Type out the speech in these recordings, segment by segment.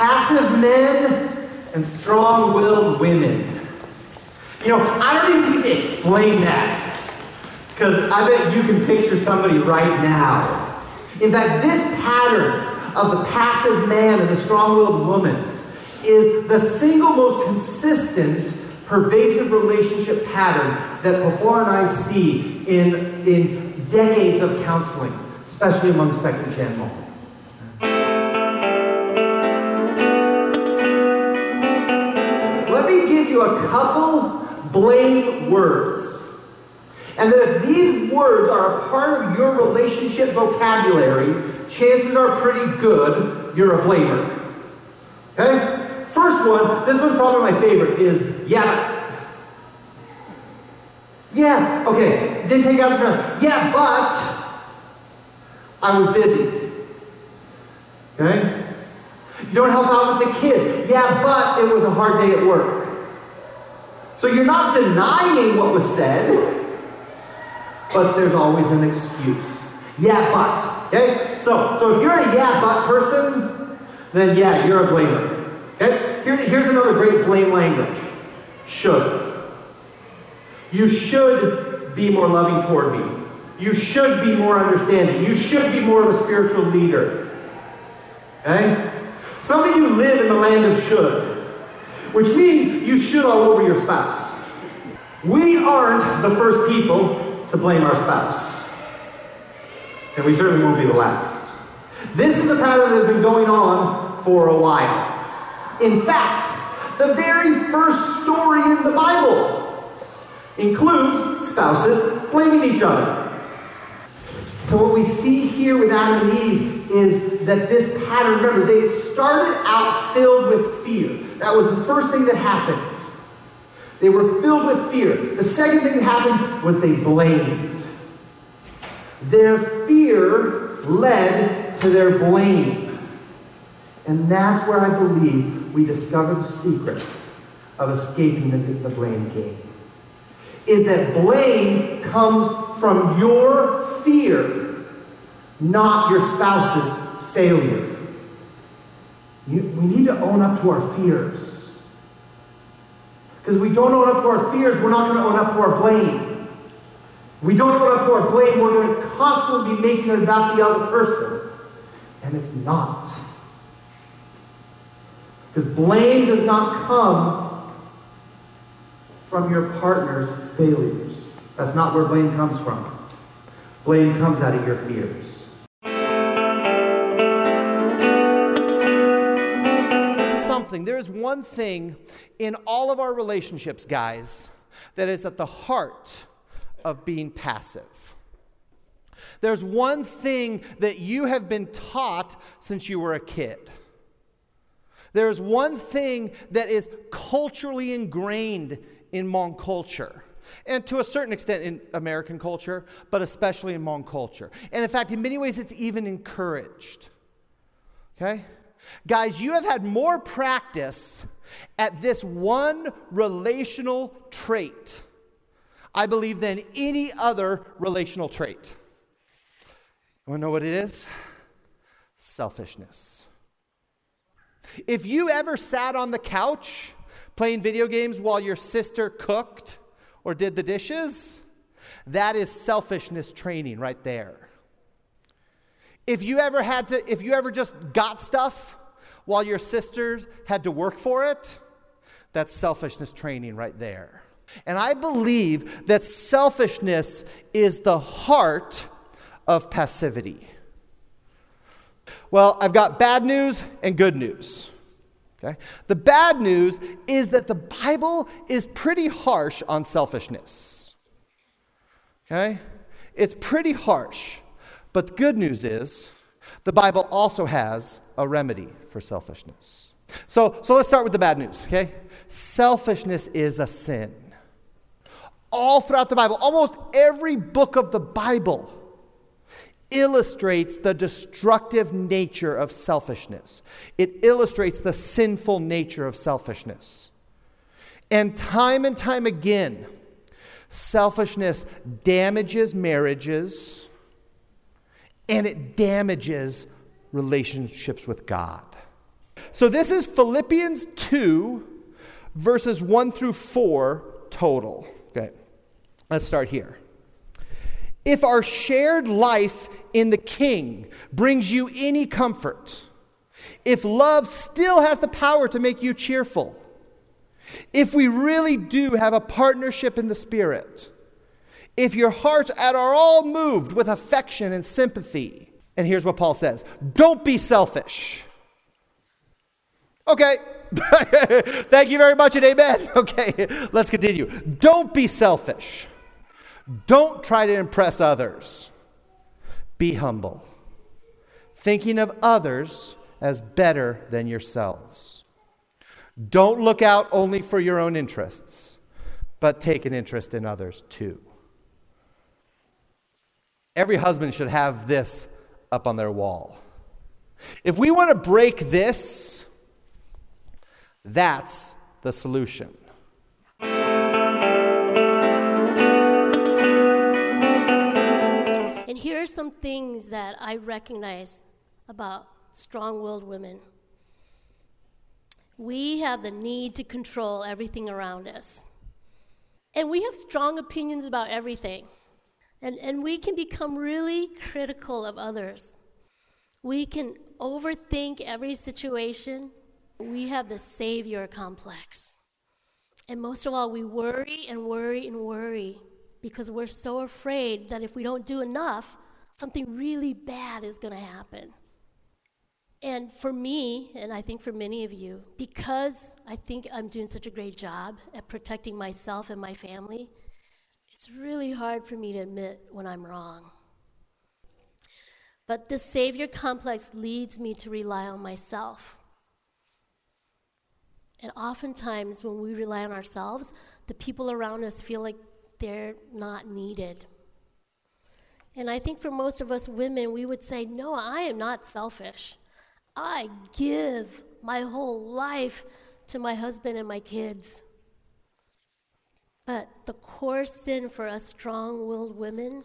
passive men and strong willed women. You know, I don't even need to explain that because I bet you can picture somebody right now. In fact, this pattern of the passive man and the strong willed woman is the single most consistent, pervasive relationship pattern that before and I see in, in decades of counseling, especially among second gen men. You a couple blame words. And that if these words are a part of your relationship vocabulary, chances are pretty good you're a blamer. Okay? First one, this one's probably my favorite, is yeah. Yeah, okay, didn't take out the trash. Yeah, but I was busy. Okay? You don't help out with the kids. Yeah, but it was a hard day at work. So you're not denying what was said, but there's always an excuse. Yeah, but. Okay? So, so if you're a yeah, but person, then yeah, you're a blamer. Okay? Here, here's another great blame language. Should. You should be more loving toward me. You should be more understanding. You should be more of a spiritual leader. Okay? Some of you live in the land of should which means you should all over your spouse. We aren't the first people to blame our spouse. And we certainly won't be the last. This is a pattern that has been going on for a while. In fact, the very first story in the Bible includes spouses blaming each other. So, what we see here with Adam and Eve is that this pattern, remember, they started out filled with fear. That was the first thing that happened. They were filled with fear. The second thing that happened was they blamed. Their fear led to their blame. And that's where I believe we discover the secret of escaping the, the blame game. Is that blame comes from your fear, not your spouse's failure. We need to own up to our fears. Because if we don't own up to our fears, we're not going to own up to our blame. If we don't own up to our blame, we're going to constantly be making it about the other person. And it's not. Because blame does not come from your partner's failures. That's not where blame comes from. Blame comes out of your fears. Something, there is one thing in all of our relationships, guys, that is at the heart of being passive. There's one thing that you have been taught since you were a kid. There's one thing that is culturally ingrained in Hmong culture, and to a certain extent in American culture, but especially in Hmong culture. And in fact, in many ways, it's even encouraged. Okay? Guys, you have had more practice at this one relational trait, I believe, than any other relational trait. You want to know what it is? Selfishness. If you ever sat on the couch playing video games while your sister cooked or did the dishes, that is selfishness training right there. If you ever had to, if you ever just got stuff while your sisters had to work for it, that's selfishness training right there. And I believe that selfishness is the heart of passivity. Well, I've got bad news and good news. Okay? The bad news is that the Bible is pretty harsh on selfishness. Okay? It's pretty harsh. But the good news is the Bible also has a remedy for selfishness. So, so let's start with the bad news, okay? Selfishness is a sin. All throughout the Bible, almost every book of the Bible illustrates the destructive nature of selfishness. It illustrates the sinful nature of selfishness. And time and time again, selfishness damages marriages and it damages relationships with God. So this is Philippians 2, verses 1 through 4 total. Okay, let's start here. If our shared life in the King brings you any comfort, if love still has the power to make you cheerful, if we really do have a partnership in the Spirit, if your hearts are all moved with affection and sympathy, and here's what Paul says don't be selfish. Okay. Thank you very much and amen. Okay, let's continue. Don't be selfish. Don't try to impress others. Be humble, thinking of others as better than yourselves. Don't look out only for your own interests, but take an interest in others too. Every husband should have this up on their wall. If we want to break this, that's the solution. And here are some things that I recognize about strong willed women. We have the need to control everything around us. And we have strong opinions about everything. And, and we can become really critical of others. We can overthink every situation. We have the savior complex. And most of all, we worry and worry and worry because we're so afraid that if we don't do enough, something really bad is going to happen. And for me, and I think for many of you, because I think I'm doing such a great job at protecting myself and my family, it's really hard for me to admit when I'm wrong. But this Savior complex leads me to rely on myself. And oftentimes, when we rely on ourselves, the people around us feel like they're not needed. And I think for most of us women, we would say, No, I am not selfish. I give my whole life to my husband and my kids. But the core sin for us strong willed women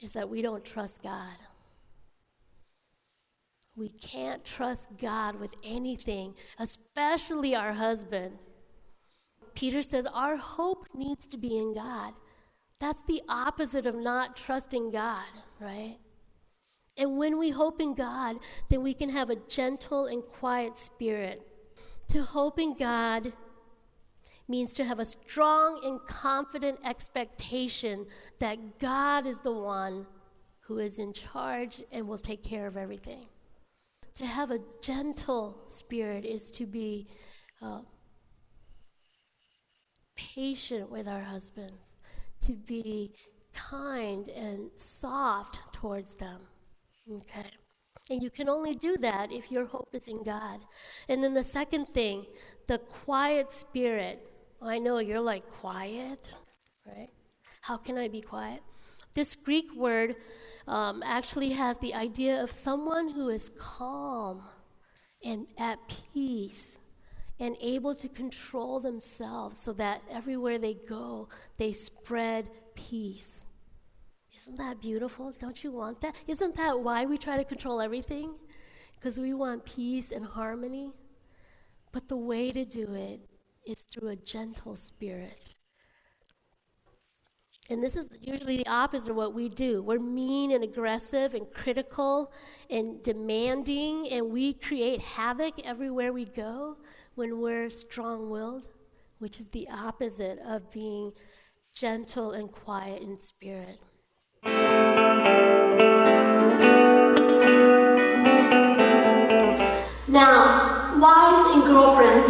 is that we don't trust God. We can't trust God with anything, especially our husband. Peter says our hope needs to be in God. That's the opposite of not trusting God, right? And when we hope in God, then we can have a gentle and quiet spirit. To hope in God means to have a strong and confident expectation that God is the one who is in charge and will take care of everything. To have a gentle spirit is to be uh, patient with our husbands, to be kind and soft towards them. Okay. And you can only do that if your hope is in God. And then the second thing, the quiet spirit. I know you're like, quiet, right? How can I be quiet? This Greek word um, actually has the idea of someone who is calm and at peace and able to control themselves so that everywhere they go, they spread peace. Isn't that beautiful? Don't you want that? Isn't that why we try to control everything? Because we want peace and harmony. But the way to do it is through a gentle spirit. And this is usually the opposite of what we do. We're mean and aggressive and critical and demanding, and we create havoc everywhere we go when we're strong willed, which is the opposite of being gentle and quiet in spirit.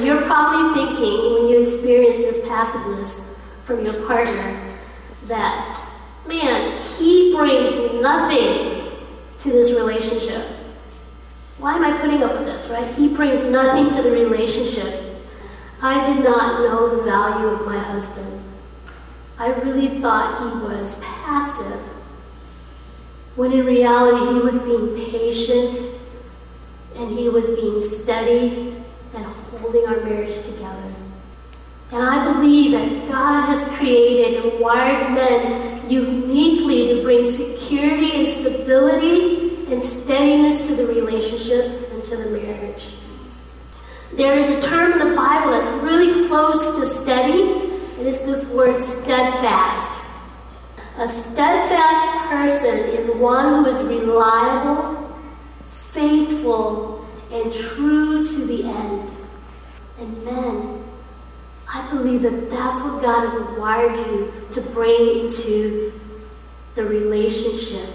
You're probably thinking when you experience this passiveness from your partner that, man, he brings nothing to this relationship. Why am I putting up with this, right? He brings nothing to the relationship. I did not know the value of my husband. I really thought he was passive, when in reality, he was being patient and he was being steady and holding our marriage together. And I believe that God has created and wired men uniquely to bring security and stability and steadiness to the relationship and to the marriage. There is a term in the Bible that's really close to steady, and it's this word steadfast. A steadfast person is one who is reliable, faithful, and true to the end. And men, I believe that that's what God has wired you to bring into the relationship.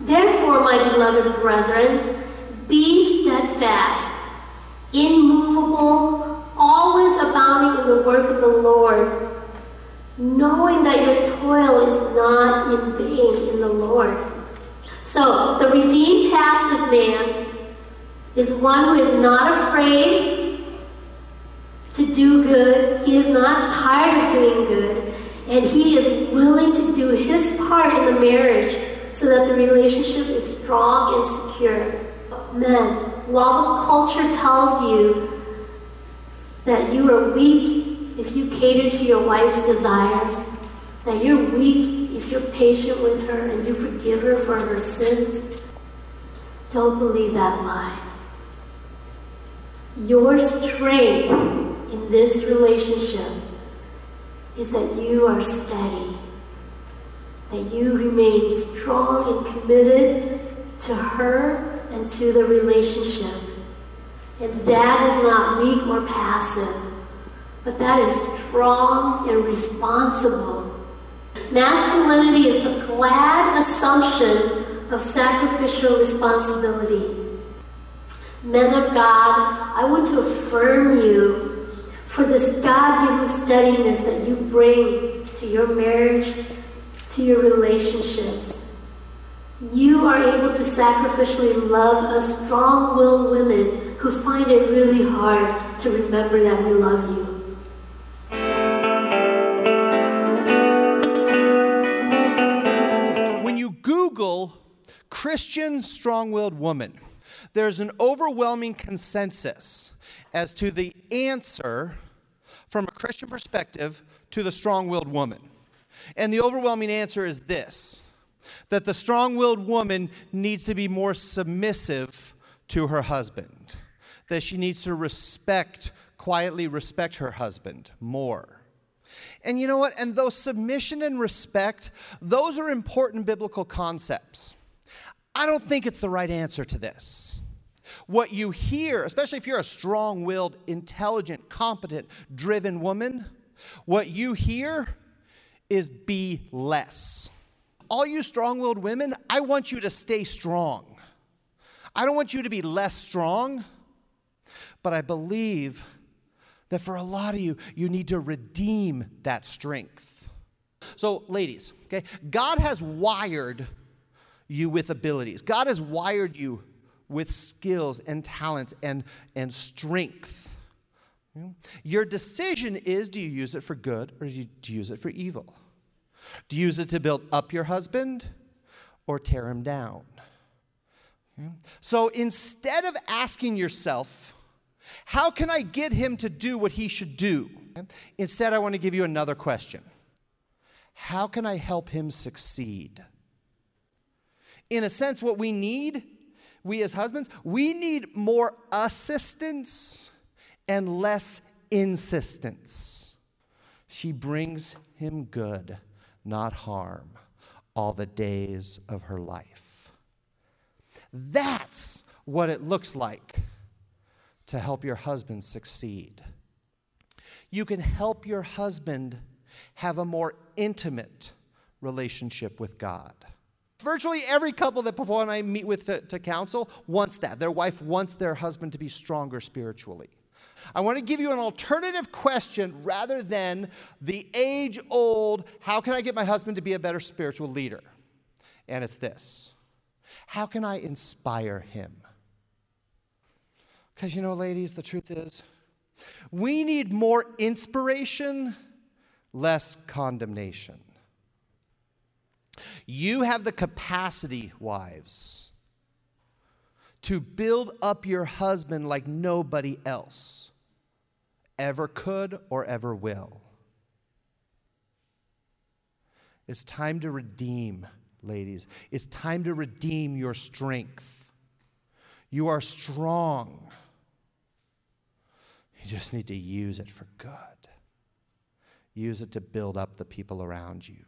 Therefore, my beloved brethren, be steadfast, immovable, always abounding in the work of the Lord, knowing that your toil is not in vain in the Lord. So, the redeemed passive man is one who is not afraid to do good. He is not tired of doing good. And he is willing to do his part in the marriage so that the relationship is strong and secure. Men, while the culture tells you that you are weak if you cater to your wife's desires, that you're weak if you're patient with her and you forgive her for her sins, don't believe that lie. Your strength in this relationship is that you are steady, that you remain strong and committed to her and to the relationship. And that is not weak or passive, but that is strong and responsible. Masculinity is the glad assumption of sacrificial responsibility. Men of God, I want to affirm you for this God given steadiness that you bring to your marriage, to your relationships. You are able to sacrificially love a strong willed women who find it really hard to remember that we love you. When you Google Christian strong willed woman, there's an overwhelming consensus as to the answer from a Christian perspective to the strong willed woman. And the overwhelming answer is this that the strong willed woman needs to be more submissive to her husband, that she needs to respect, quietly respect her husband more. And you know what? And those submission and respect, those are important biblical concepts. I don't think it's the right answer to this. What you hear, especially if you're a strong willed, intelligent, competent, driven woman, what you hear is be less. All you strong willed women, I want you to stay strong. I don't want you to be less strong, but I believe that for a lot of you, you need to redeem that strength. So, ladies, okay, God has wired you with abilities. God has wired you with skills and talents and, and strength. Your decision is do you use it for good or do you, do you use it for evil? Do you use it to build up your husband or tear him down? So instead of asking yourself, how can I get him to do what he should do? Instead, I want to give you another question How can I help him succeed? In a sense, what we need we as husbands, we need more assistance and less insistence. She brings him good, not harm, all the days of her life. That's what it looks like to help your husband succeed. You can help your husband have a more intimate relationship with God. Virtually every couple that Paul and I meet with to, to counsel wants that. Their wife wants their husband to be stronger spiritually. I want to give you an alternative question rather than the age old, how can I get my husband to be a better spiritual leader? And it's this How can I inspire him? Because you know, ladies, the truth is, we need more inspiration, less condemnation. You have the capacity, wives, to build up your husband like nobody else ever could or ever will. It's time to redeem, ladies. It's time to redeem your strength, You are strong. You just need to use it for good. Use it to build up the people around you.